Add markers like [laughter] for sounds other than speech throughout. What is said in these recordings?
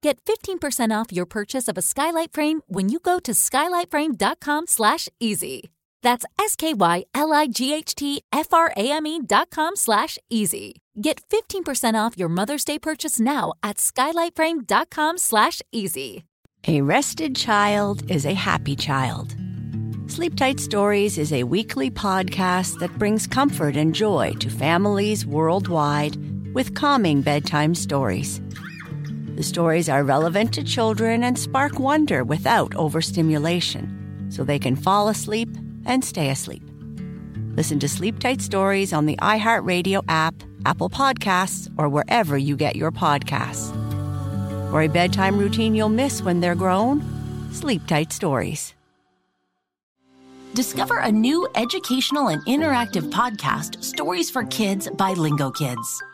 Get 15% off your purchase of a skylight frame when you go to skylightframe.com slash easy. That's S-K-Y-L-I-G-H-T-F-R-A-M-E dot com slash easy. Get 15% off your Mother's Day purchase now at skylightframe.com slash easy. A rested child is a happy child. Sleep Tight Stories is a weekly podcast that brings comfort and joy to families worldwide with calming bedtime stories. The stories are relevant to children and spark wonder without overstimulation, so they can fall asleep and stay asleep. Listen to Sleep Tight Stories on the iHeartRadio app, Apple Podcasts, or wherever you get your podcasts. For a bedtime routine you'll miss when they're grown, Sleep Tight Stories. Discover a new educational and interactive podcast, Stories for Kids by Lingo Kids.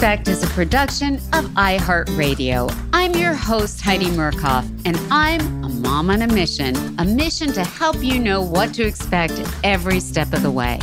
Expect is a production of iHeartRadio. I'm your host, Heidi Murkoff, and I'm a mom on a mission, a mission to help you know what to expect every step of the way.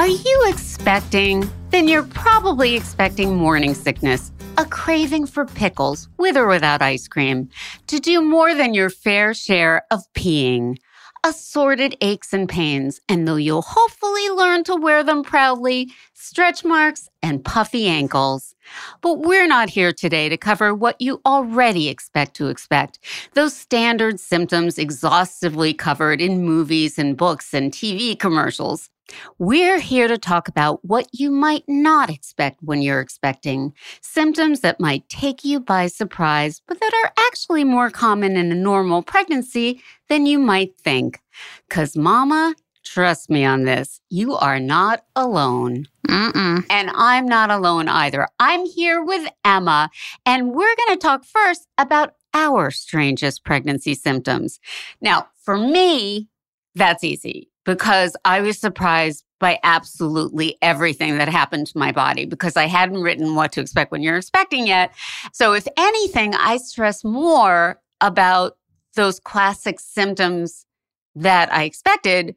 Are you expecting? Then you're probably expecting morning sickness, a craving for pickles, with or without ice cream, to do more than your fair share of peeing assorted aches and pains, and though you'll hopefully learn to wear them proudly, stretch marks and puffy ankles. But we're not here today to cover what you already expect to expect. Those standard symptoms exhaustively covered in movies and books and TV commercials. We're here to talk about what you might not expect when you're expecting, symptoms that might take you by surprise, but that are actually more common in a normal pregnancy than you might think. Because, Mama, trust me on this, you are not alone. Mm-mm. And I'm not alone either. I'm here with Emma, and we're going to talk first about our strangest pregnancy symptoms. Now, for me, that's easy because I was surprised by absolutely everything that happened to my body because I hadn't written what to expect when you're expecting yet. So, if anything, I stress more about those classic symptoms that I expected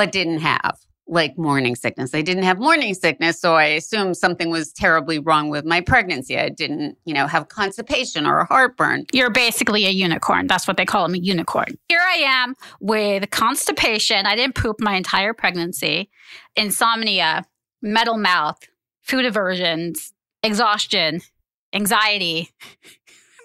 but didn't have like morning sickness. I didn't have morning sickness, so I assumed something was terribly wrong with my pregnancy. I didn't, you know, have constipation or heartburn. You're basically a unicorn. That's what they call them, a unicorn. Here I am with constipation. I didn't poop my entire pregnancy, insomnia, metal mouth, food aversions, exhaustion, anxiety.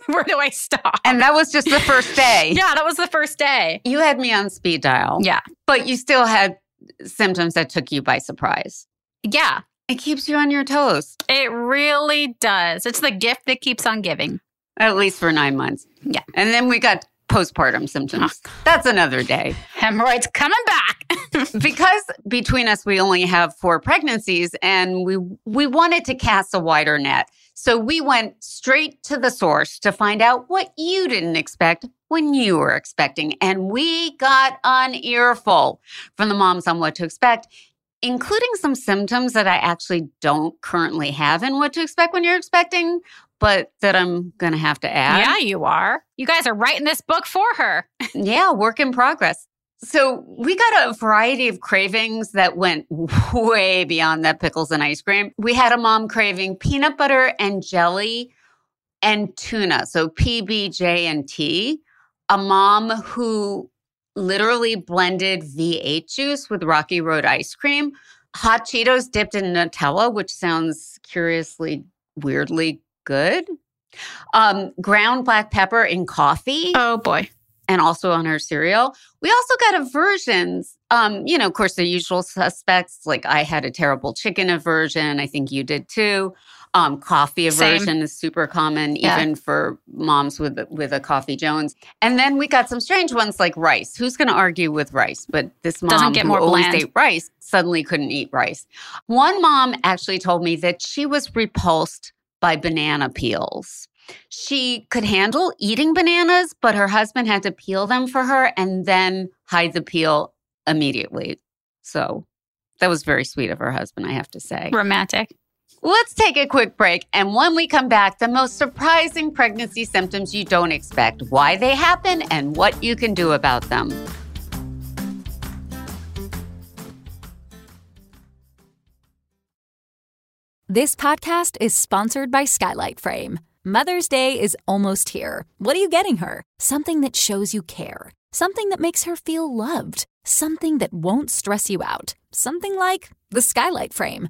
[laughs] Where do I stop? And that was just the first day. [laughs] yeah, that was the first day. You had me on speed dial. Yeah. But you still had symptoms that took you by surprise. Yeah, It keeps you on your toes, it really does. It's the gift that keeps on giving. at least for nine months. Yeah. And then we got postpartum symptoms. That's another day. Hemorrhoids coming back. [laughs] because between us we only have four pregnancies and we we wanted to cast a wider net. So we went straight to the source to find out what you didn't expect when you were expecting. And we got an earful from the moms on what to expect, including some symptoms that I actually don't currently have and what to expect when you're expecting, but that I'm going to have to add. yeah, you are. You guys are writing this book for her. [laughs] Yeah, work in progress. So we got a variety of cravings that went [laughs] way beyond that pickles and ice cream. We had a mom craving peanut butter and jelly and tuna. So PBJ and T. A mom who literally blended V8 juice with Rocky Road ice cream, hot Cheetos dipped in Nutella, which sounds curiously, weirdly good. Um, ground black pepper in coffee Oh boy. And also on her cereal. We also got aversions. Um, you know, of course, the usual suspects. Like I had a terrible chicken aversion. I think you did too. Um, coffee Same. aversion is super common, Yeah. even for moms with with a coffee Jones. And then we got some strange ones like rice. Who's going to argue with rice? But this mom Doesn't get who more always bland. ate rice suddenly couldn't eat rice. One mom actually told me that she was repulsed by banana peels. She could handle eating bananas, but her husband had to peel them for her and then hide the peel immediately. So that was very sweet of her husband, I have to say. Romantic. Let's take a quick break. And when we come back, the most surprising pregnancy symptoms you don't expect, why they happen, and what you can do about them. This podcast is sponsored by Skylight Frame. Mother's Day is almost here. What are you getting her? Something that shows you care. Something that makes her feel loved. Something that won't stress you out. Something like the Skylight Frame.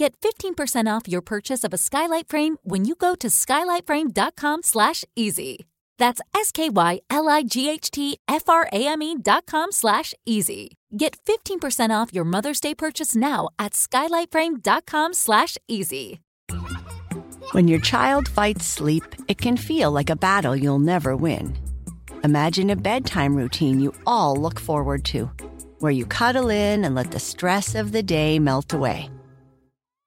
get 15% off your purchase of a Skylight Frame when you go to skylightframe.com slash easy. That's S-K-Y-L-I-G-H-T-F-R-A-M-E dot com slash easy. Get 15% off your Mother's Day purchase now at skylightframe.com slash easy. When your child fights sleep, it can feel like a battle you'll never win. Imagine a bedtime routine you all look forward to, where you cuddle in and let the stress of the day melt away.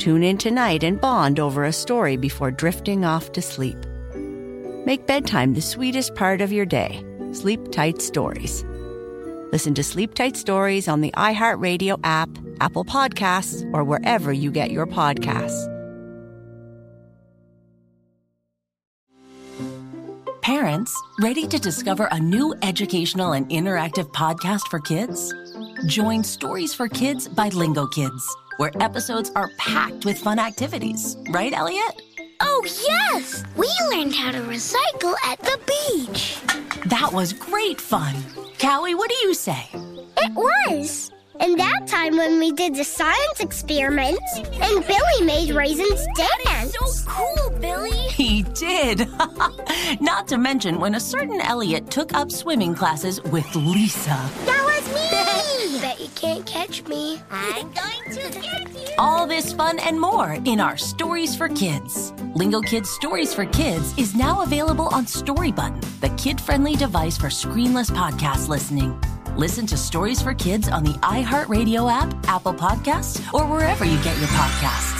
Tune in tonight and bond over a story before drifting off to sleep. Make bedtime the sweetest part of your day. Sleep Tight Stories. Listen to Sleep Tight Stories on the iHeartRadio app, Apple Podcasts, or wherever you get your podcasts. Parents, ready to discover a new educational and interactive podcast for kids? Join Stories for Kids by Lingo Kids, where episodes are packed with fun activities. Right, Elliot? Oh, yes! We learned how to recycle at the beach. That was great fun. Callie, what do you say? It was. And that time when we did the science experiments, and Billy made raisins dance. so cool, Billy. [laughs] He did. [laughs] Not to mention when a certain Elliot took up swimming classes with Lisa. That was me. [laughs] [laughs] Bet you can't catch me. I'm going to get you. All this fun and more in our Stories for Kids. Lingo Kids Stories for Kids is now available on StoryButton, the kid friendly device for screenless podcast listening. Listen to Stories for Kids on the iHeartRadio app, Apple Podcasts, or wherever you get your podcasts.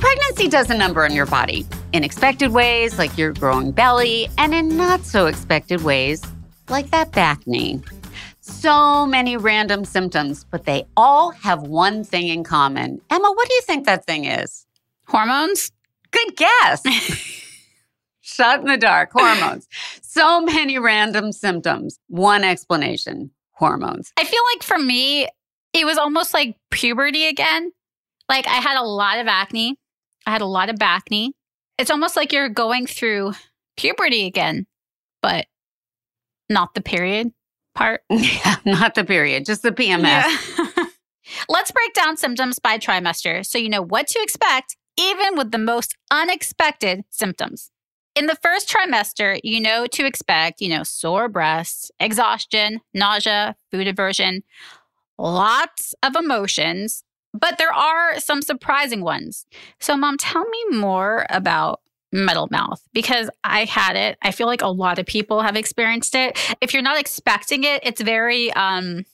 Pregnancy does a number on your body in expected ways, like your growing belly, and in not so expected ways, like that bacne. So many random symptoms, but they all have one thing in common. Emma, what do you think that thing is? Hormones? Good guess. [laughs] Shot in the dark, hormones. so many random symptoms. One explanation hormones. I feel like for me, it was almost like puberty again. Like I had a lot of acne, I had a lot of bacne. It's almost like you're going through puberty again, but not the period part. [laughs] Yeah, not the period, just the PMS. Yeah. [laughs] Let's break down symptoms by trimester so you know what to expect, even with the most unexpected symptoms. In the first trimester, you know to expect, you know, sore breasts, exhaustion, nausea, food aversion, lots of emotions, but there are some surprising ones. So, mom, tell me more about metal mouth because I had it. I feel like a lot of people have experienced it. If you're not expecting it, it's very um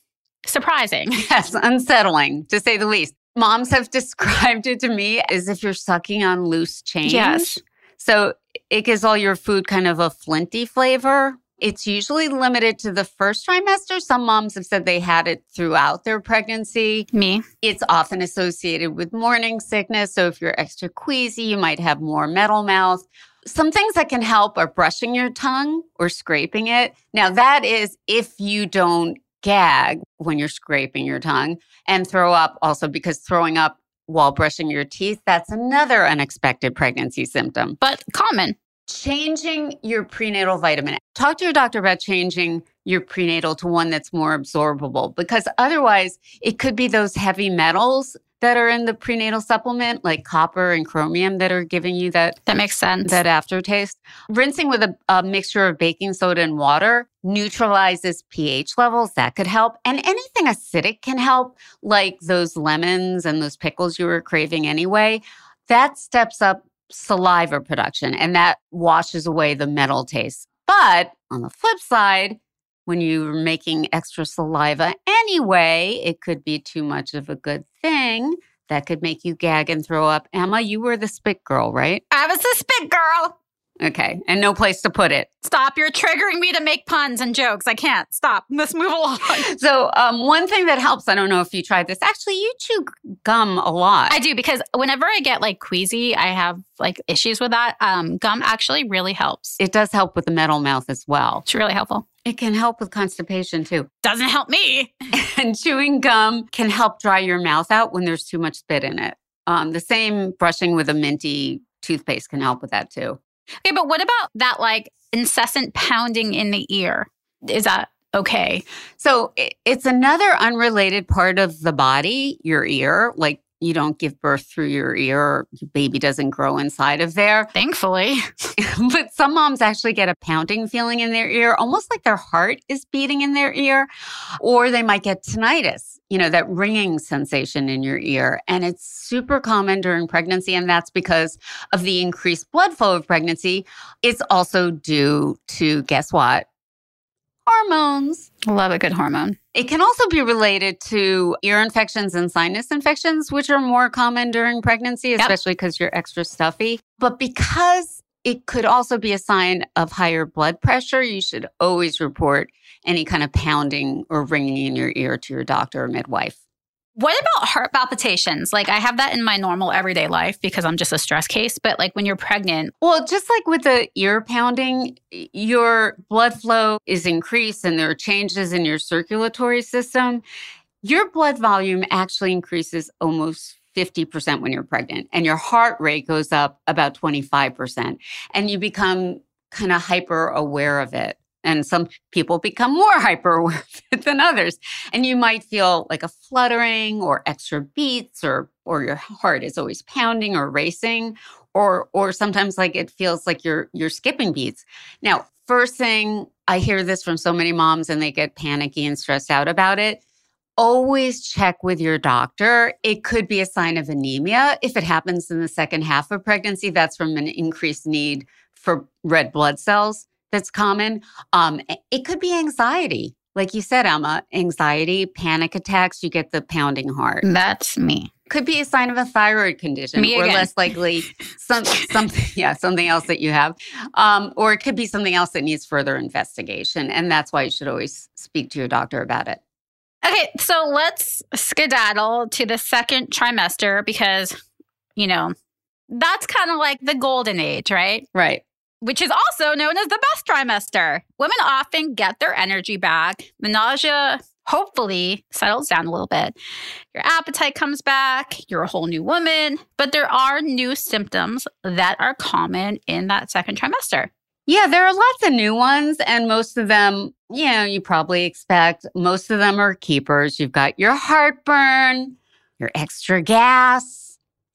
surprising. [laughs] Yes, unsettling to say the least. Moms have [laughs] described it to me as if you're sucking on loose change. Yes. So it gives all your food kind of a flinty flavor. It's usually limited to the first trimester. Some moms have said they had it throughout their pregnancy. Me. It's often associated with morning sickness. So if you're extra queasy, you might have more metal mouth. Some things that can help are brushing your tongue or scraping it. Now, that is if you don't gag when you're scraping your tongue and throw up also because throwing up while brushing your teeth, that's another unexpected pregnancy symptom. But common. Changing your prenatal vitamin. Talk to your doctor about changing your prenatal to one that's more absorbable because otherwise it could be those heavy metals that are in the prenatal supplement like copper and chromium that are giving you that That makes sense. that aftertaste. Rinsing with a, a mixture of baking soda and water neutralizes pH levels. That could help. And anything acidic can help, like those lemons and those pickles you were craving anyway. That steps up saliva production and that washes away the metal taste. But on the flip side, when you're making extra saliva anyway, it could be too much of a good thing. That could make you gag and throw up. Emma, you were the spit girl, right? I was the spit girl. Okay. And no place to put it. Stop. You're triggering me to make puns and jokes. I can't. Stop. Let's move along. [laughs] So, um, one thing that helps, I don't know if you tried this, actually, you chew gum a lot. I do because whenever I get like queasy, I have like issues with that. Um, gum actually really helps. it does help with the metal mouth as well. It's really helpful. It can help with constipation too. Doesn't help me. [laughs] and chewing gum can help dry your mouth out when there's too much spit in it. Um, the same brushing with a minty toothpaste can help with that too. Okay, but what about that like incessant pounding in the ear? Is that okay? So it's another unrelated part of the body, your ear. Like you don't give birth through your ear, or your baby doesn't grow inside of there. Thankfully. [laughs] but some moms actually get a pounding feeling in their ear, almost like their heart is beating in their ear, or they might get tinnitus, you know, that ringing sensation in your ear. And it's super common during pregnancy. And that's because of the increased blood flow of pregnancy. It's also due to, guess what? Hormones. Love a good hormone. It can also be related to ear infections and sinus infections, which are more common during pregnancy, especially because you're extra stuffy. But because it could also be a sign of higher blood pressure, you should always report any kind of pounding or ringing in your ear to your doctor or midwife. What about heart palpitations? Like I have that in my normal everyday life because I'm just a stress case. But like when you're pregnant, Well, just like with the ear pounding, your blood flow is increased and there are changes in your circulatory system. Your blood volume actually increases almost 50% when you're pregnant, and your heart rate goes up about 25%. And you become kind of hyper aware of it And some people become more [laughs] hyper aware than others. And you might feel like a fluttering or extra beats or or your heart is always pounding or racing or or sometimes like it feels like you're you're skipping beats. Now, first thing I hear this from so many moms and they get panicky and stressed out about it. Always check with your doctor. It could be a sign of anemia. If it happens in the second half of pregnancy, that's from an increased need for red blood cells that's common. Um, it could be anxiety. Like you said, Emma, anxiety, panic attacks, you get the pounding heart. That's me. Could be a sign of a thyroid condition, Me or again. less likely [laughs] some something, yeah, something else that you have, um, or it could be something else that needs further investigation, and that's why you should always speak to your doctor about it. Okay, so let's skedaddle to the second trimester because, you know, that's kind of like the golden age, right? Right. Which is also known as the best trimester. Women often get their energy back. The nausea hopefully settles down a little bit. Your appetite comes back. You're a whole new woman. But there are new symptoms that are common in that second trimester. Yeah, there are lots of new ones, and most of them, you know, you probably expect. Most of them are keepers. You've got your heartburn, your extra gas,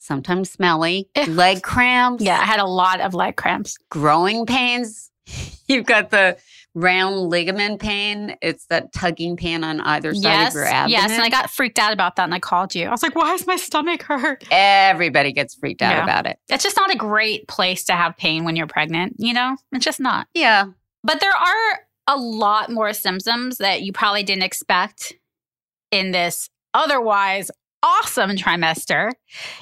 sometimes smelly, [laughs] leg cramps. Yeah, I had a lot of leg cramps. Growing pains. [laughs] You've got the round ligament pain. It's that tugging pain on either side Yes, of your abdomen. yes. And I got freaked out about that and I called you. I was like, why is my stomach hurt? Everybody gets freaked out Yeah. about it. It's just not a great place to have pain when you're pregnant, you know? It's just not. Yeah. But there are a lot more symptoms that you probably didn't expect in this otherwise awesome trimester.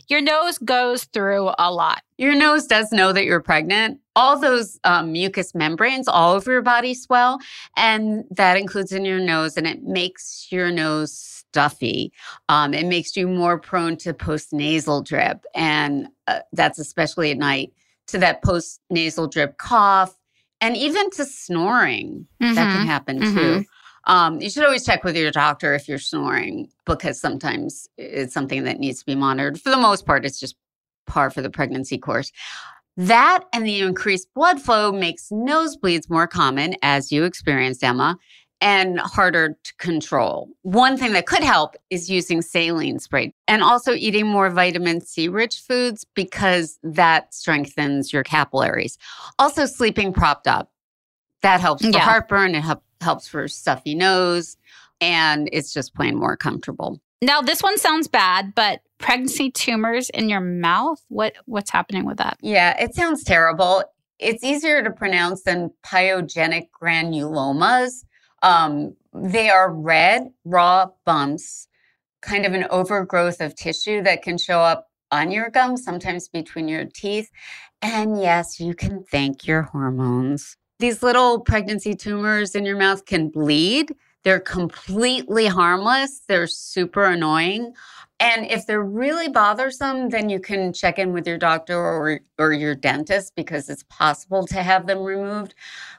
Your nose goes through a lot. Your nose does know that you're pregnant. All those um, mucous membranes all over your body swell, and that includes in your nose, and it makes your nose stuffy. Um, it makes you more prone to postnasal drip, and uh, that's especially at night to that postnasal drip cough, and even to snoring. That Mhm. can happen too. Um, you should always check with your doctor if you're snoring because sometimes it's something that needs to be monitored. For the most part, it's just par for the pregnancy course. That and the increased blood flow makes nosebleeds more common, as you experienced, Emma, and harder to control. One thing that could help is using saline spray and also eating more vitamin C rich foods because that strengthens your capillaries. Also, sleeping propped up. That helps for Yeah. heartburn, it help, helps for stuffy nose, and it's just plain more comfortable. Now, this one sounds bad, but pregnancy tumors in your mouth, what what's happening with that? Yeah, it sounds terrible. It's easier to pronounce than pyogenic granulomas. Um, they are red, raw bumps, kind of an overgrowth of tissue that can show up on your gums, sometimes between your teeth. And yes, you can thank your hormones. These little pregnancy tumors in your mouth can bleed. They're completely harmless. They're super annoying. And if they're really bothersome, then you can check in with your doctor or, or your dentist because it's possible to have them removed.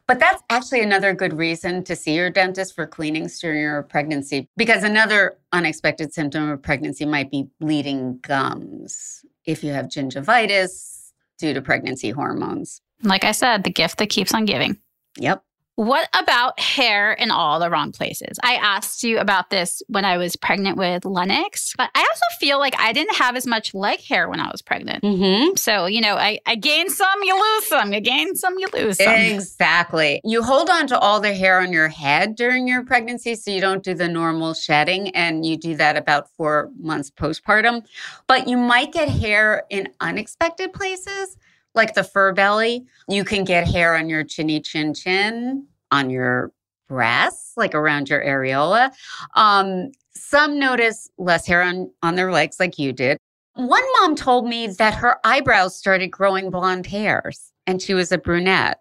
But that's actually another good reason to see your dentist for cleanings during your pregnancy because another unexpected symptom of pregnancy might be bleeding gums if you have gingivitis due to pregnancy hormones. Like I said, the gift that keeps on giving. Yep. What about hair in all the wrong places? I asked you about this when I was pregnant with Lennox, but I also feel like I didn't have as much leg hair when I was pregnant. Mm-hmm. So, you know, I, I gain some, you lose some. You gain some, you lose some. Exactly. You hold on to all the hair on your head during your pregnancy so you don't do the normal shedding, and you do that about four months postpartum. But you might get hair in unexpected places, like the fur belly. You can get hair on your chinny chin chin, on your breasts, like around your areola. Um, some notice less hair on, on their legs, like you did. One mom told me that her eyebrows started growing blonde hairs, and she was a brunette.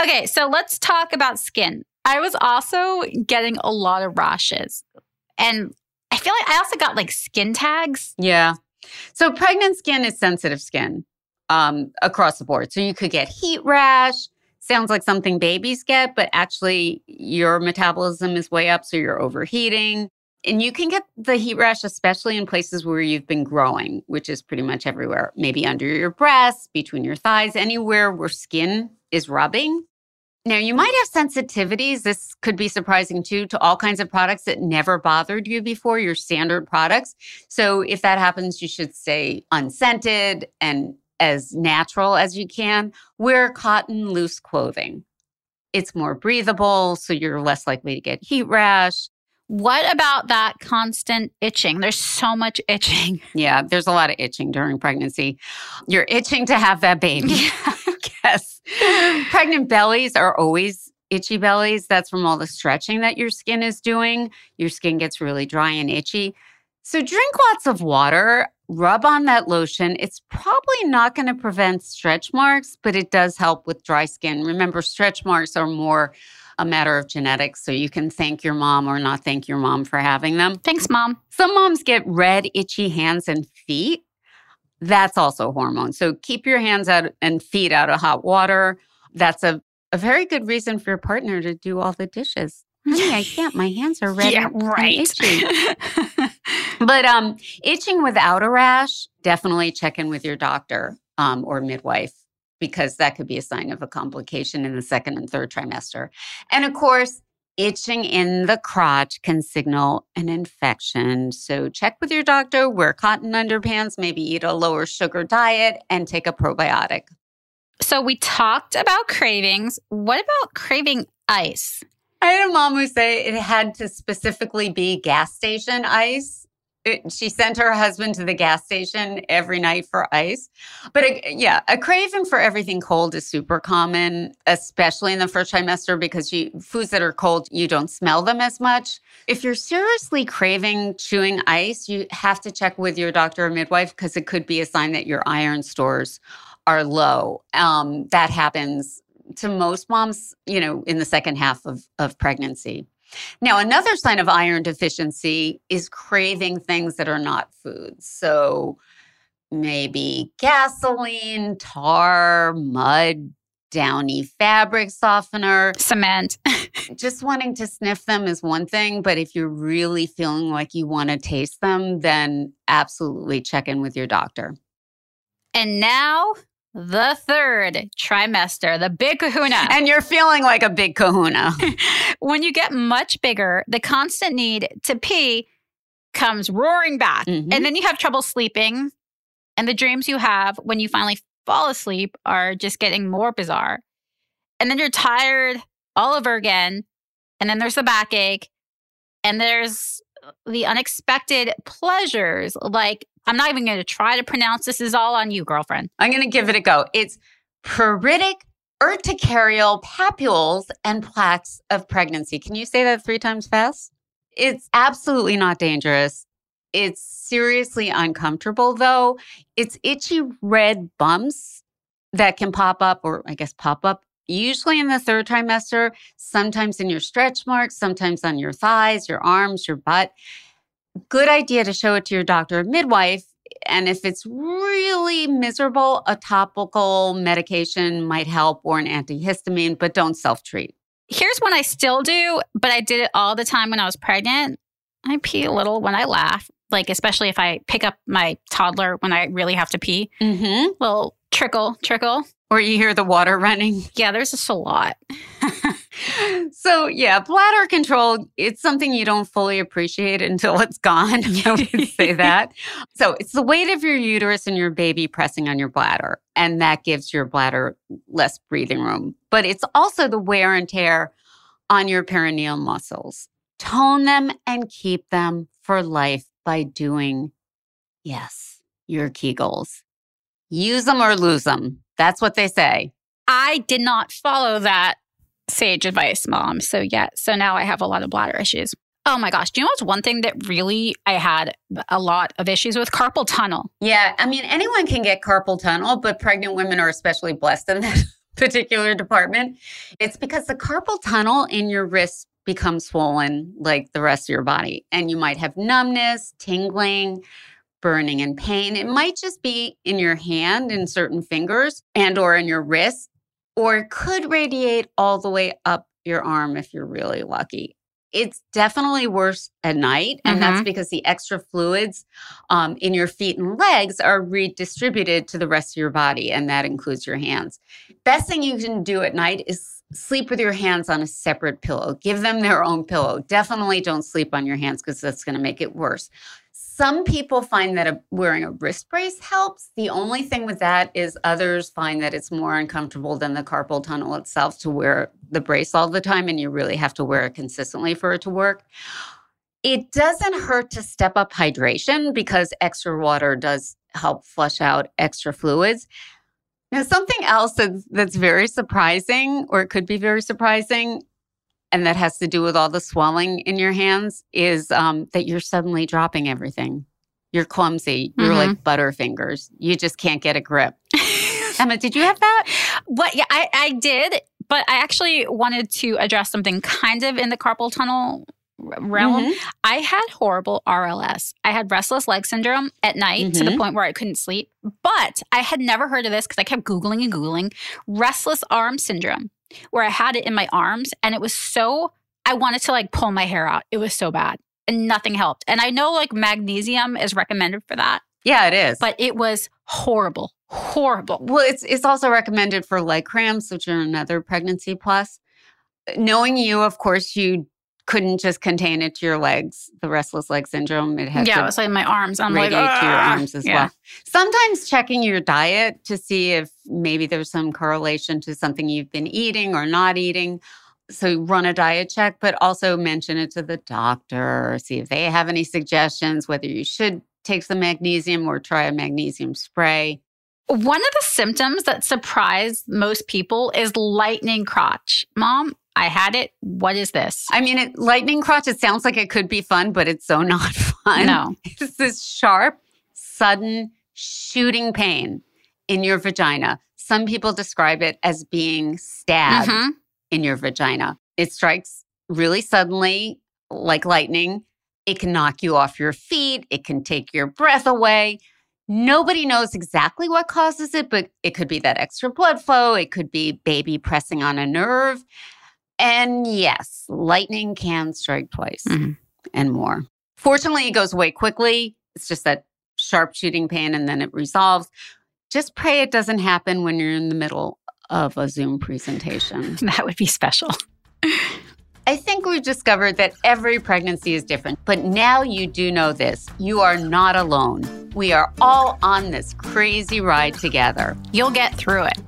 Okay, so let's talk about skin. I was also getting a lot of rashes. And I feel like I also got like skin tags. Yeah. So pregnant skin is sensitive skin um, across the board. So you could get heat rash. Sounds like something babies get, but actually your metabolism is way up, so you're overheating. And you can get the heat rash, especially in places where you've been growing, which is pretty much everywhere. Maybe under your breasts, between your thighs, anywhere where skin is rubbing. Now, you might have sensitivities. This could be surprising too to all kinds of products that never bothered you before, your standard products. So, if that happens, you should stay unscented and as natural as you can. Wear cotton loose clothing. It's more breathable, so you're less likely to get heat rash. What about that constant itching? There's so much [laughs] itching. Yeah, there's a lot of itching during pregnancy. You're itching to have that baby. yes. [laughs] Pregnant bellies are always itchy bellies. That's from all the stretching that your skin is doing. Your skin gets really dry and itchy. So drink lots of water, rub on that lotion. It's probably not going to prevent stretch marks, but it does help with dry skin. Remember, stretch marks are more a matter of genetics. So you can thank your mom or not thank your mom for having them. Thanks, mom. Some moms get red, itchy hands and feet. That's also hormone. So keep your hands out and feet out of hot water. That's a, a very good reason for your partner to do all the dishes. Honey, I can't. My hands are red. [laughs] Yeah, right. itchy. [laughs] but um, itching without a rash, definitely check in with your doctor um, or midwife because that could be a sign of a complication in the second and third trimester. And of course, itching in the crotch can signal an infection. So check with your doctor, wear cotton underpants, maybe eat a lower sugar diet, and take a probiotic. So we talked about cravings. What about craving ice? I had a mom who say it had to specifically be gas station ice. It- she sent her husband to the gas station every night for ice. But uh, yeah, a craving for everything cold is super common, especially in the first trimester because you, foods that are cold, you don't smell them as much. If you're seriously craving chewing ice, you have to check with your doctor or midwife because it could be a sign that your iron stores are low. Um, that happens to most moms, you know, in the second half of, of pregnancy. Now, another sign of iron deficiency is craving things that are not food. So maybe gasoline, tar, mud, downy fabric softener, cement. [laughs] Just wanting to sniff them is one thing, but if you're really feeling like you want to taste them, then absolutely check in with your doctor. And now the third trimester, the big kahuna. [laughs] And you're feeling like a big kahuna. [laughs] when you get much bigger, the constant need to pee comes roaring back. Mhm. And then you have trouble sleeping. And the dreams you have when you finally fall asleep are just getting more bizarre. And then you're tired all over again. And then there's the backache. And there's the unexpected pleasures. Like, I'm not even going to try to pronounce this is all on you, girlfriend. I'm going to give it a go. It's pruritic urticarial papules and plaques of pregnancy. Can you say that three times fast? It's absolutely not dangerous. It's seriously uncomfortable, though. It's itchy red bumps that can pop up, or I guess pop up, usually in the third trimester, sometimes in your stretch marks, sometimes on your thighs, your arms, your butt. Good idea to show it to your doctor or midwife. And if it's really miserable, a topical medication might help or an antihistamine, but don't self treat. Here's one I still do, but I did it all the time when I was pregnant. I pee a little when I laugh, like especially if I pick up my toddler when I really have to pee. Mm-hmm. Little trickle, trickle. Or you hear the water [laughs] running. Yeah, there's just a lot. [laughs] So, yeah, bladder control, it's something you don't fully appreciate until it's gone. [laughs] I would say that. So, it's the weight of your uterus and your baby pressing on your bladder, and that gives your bladder less breathing room. But it's also the wear and tear on your perineal muscles. Tone them and keep them for life by doing, yes, your Kegels. Use them or lose them. That's what they say. I did not follow that sage advice, mom. So, yeah. So now I have a lot of bladder issues. Oh my gosh. Do you know what's one thing that really I had a lot of issues with? Carpal tunnel. Yeah, I mean, anyone can get carpal tunnel, but pregnant women are especially blessed in that [laughs] particular department. It's because the carpal tunnel in your wrist becomes swollen like the rest of your body, and you might have numbness, tingling, burning and pain. It might just be in your hand in certain fingers and or in your wrist, or it could radiate all the way up your arm if you're really lucky. It's definitely worse at night, and that's Mhm. because the extra fluids um, in your feet and legs are redistributed to the rest of your body, and that includes your hands. Best thing you can do at night is sleep with your hands on a separate pillow. Give them their own pillow. Definitely don't sleep on your hands because that's going to make it worse. Some people find that a, wearing a wrist brace helps. The only thing with that is others find that it's more uncomfortable than the carpal tunnel itself to wear the brace all the time, and you really have to wear it consistently for it to work. It doesn't hurt to step up hydration because extra water does help flush out extra fluids. Now, something else that's, that's very surprising, or it could be very surprising, and that has to do with all the swelling in your hands, is um, that you're suddenly dropping everything. You're clumsy. You're Mhm. like butterfingers. You just can't get a grip. [laughs] Emma, did you have that? What? Yeah, I, I did, but I actually wanted to address something kind of in the carpal tunnel realm. Mhm. I had horrible RLS. I had restless leg syndrome at night to the Mhm. point where I couldn't sleep. But I had never heard of this because I kept Googling and Googling restless arm syndrome, where I had it in my arms and it was so, I wanted to like pull my hair out. It was so bad and nothing helped. And I know like magnesium is recommended for that, Yeah, it is. but it was horrible, horrible. Well, it's it's also recommended for leg cramps, which are another pregnancy plus. Knowing you, of course, you couldn't just contain it to your legs. The restless leg syndrome, it had yeah, to it like my arms. I'm like, radiate to your arms as Yeah. well. Sometimes checking your diet to see if maybe there's some correlation to something you've been eating or not eating. So run a diet check, but also mention it to the doctor, see if they have any suggestions, whether you should take some magnesium or try a magnesium spray. One of the symptoms that surprised most people is lightning crotch. Mom, I had it. What is this? I mean, it, lightning crotch, it sounds like it could be fun, but it's so [laughs] not fun. No. It's this sharp, sudden shooting pain in your vagina. Some people describe it as being stabbed Mhm. in your vagina. It strikes really suddenly, like lightning. It can knock you off your feet, it can take your breath away. Nobody knows exactly what causes it, but it could be that extra blood flow. It could be baby pressing on a nerve. And yes, lightning can strike twice Mhm. and more. Fortunately, it goes away quickly. It's just that sharp shooting pain and then it resolves. Just pray it doesn't happen when you're in the middle of a Zoom presentation. [laughs] That would be special. I think we've discovered that every pregnancy is different, but now you do know this. You are not alone. We are all on this crazy ride together. You'll get through it.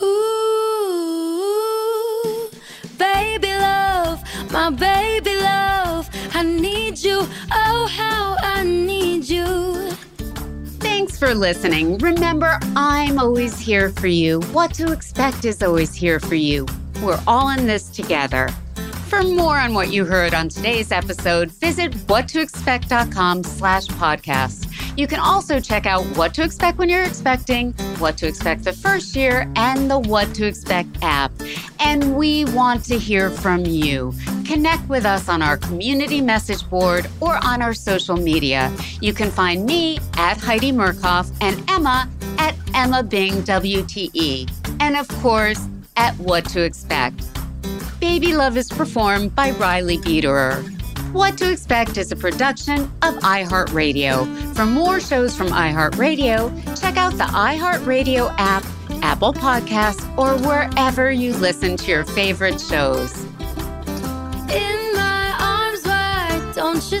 Ooh, baby love, my baby love, I need you. Oh, how I need you. Thanks for listening. Remember, I'm always here for you. What to expect is always here for you. We're all in this together. For more on what you heard on today's episode, visit whattoexpect.com slash podcast. You can also check out what to expect when you're expecting, what to expect the first year, and the What to Expect app. And we want to hear from you. Connect with us on our community message board or on our social media. You can find me at Heidi Murkoff and Emma at Emma Bing WTE. And of course, at What to Expect. Baby Love is performed by Riley Biederer. What to Expect is a production of iHeartRadio. For more shows from iHeartRadio, check out the iHeartRadio app, Apple Podcasts, or wherever you listen to your favorite shows. In my arms, why don't you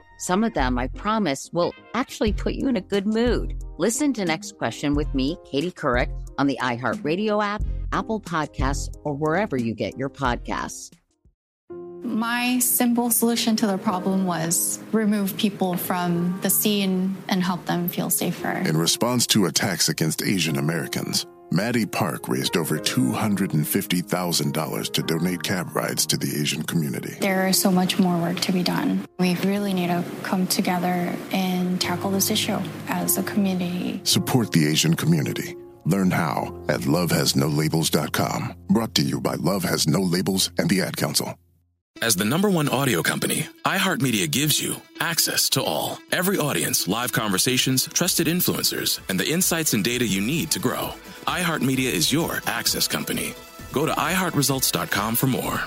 Some of them, I promise, will actually put you in a good mood. Listen to Next Question with me, Katie Couric, on the iHeartRadio app, Apple Podcasts, or wherever you get your podcasts. My simple solution to the problem was remove people from the scene and help them feel safer. In response to attacks against Asian Americans, Maddie Park raised over $250,000 to donate cab rides to the Asian community. There is so much more work to be done. We really need to come together and tackle this issue as a community. Support the Asian community. Learn how at lovehasnolabels.com. Brought to you by Love Has No Labels and the Ad Council. As the number one audio company, iHeartMedia gives you access to all. Every audience, live conversations, trusted influencers, and the insights and data you need to grow. iHeartMedia is your access company. Go to iHeartResults.com for more.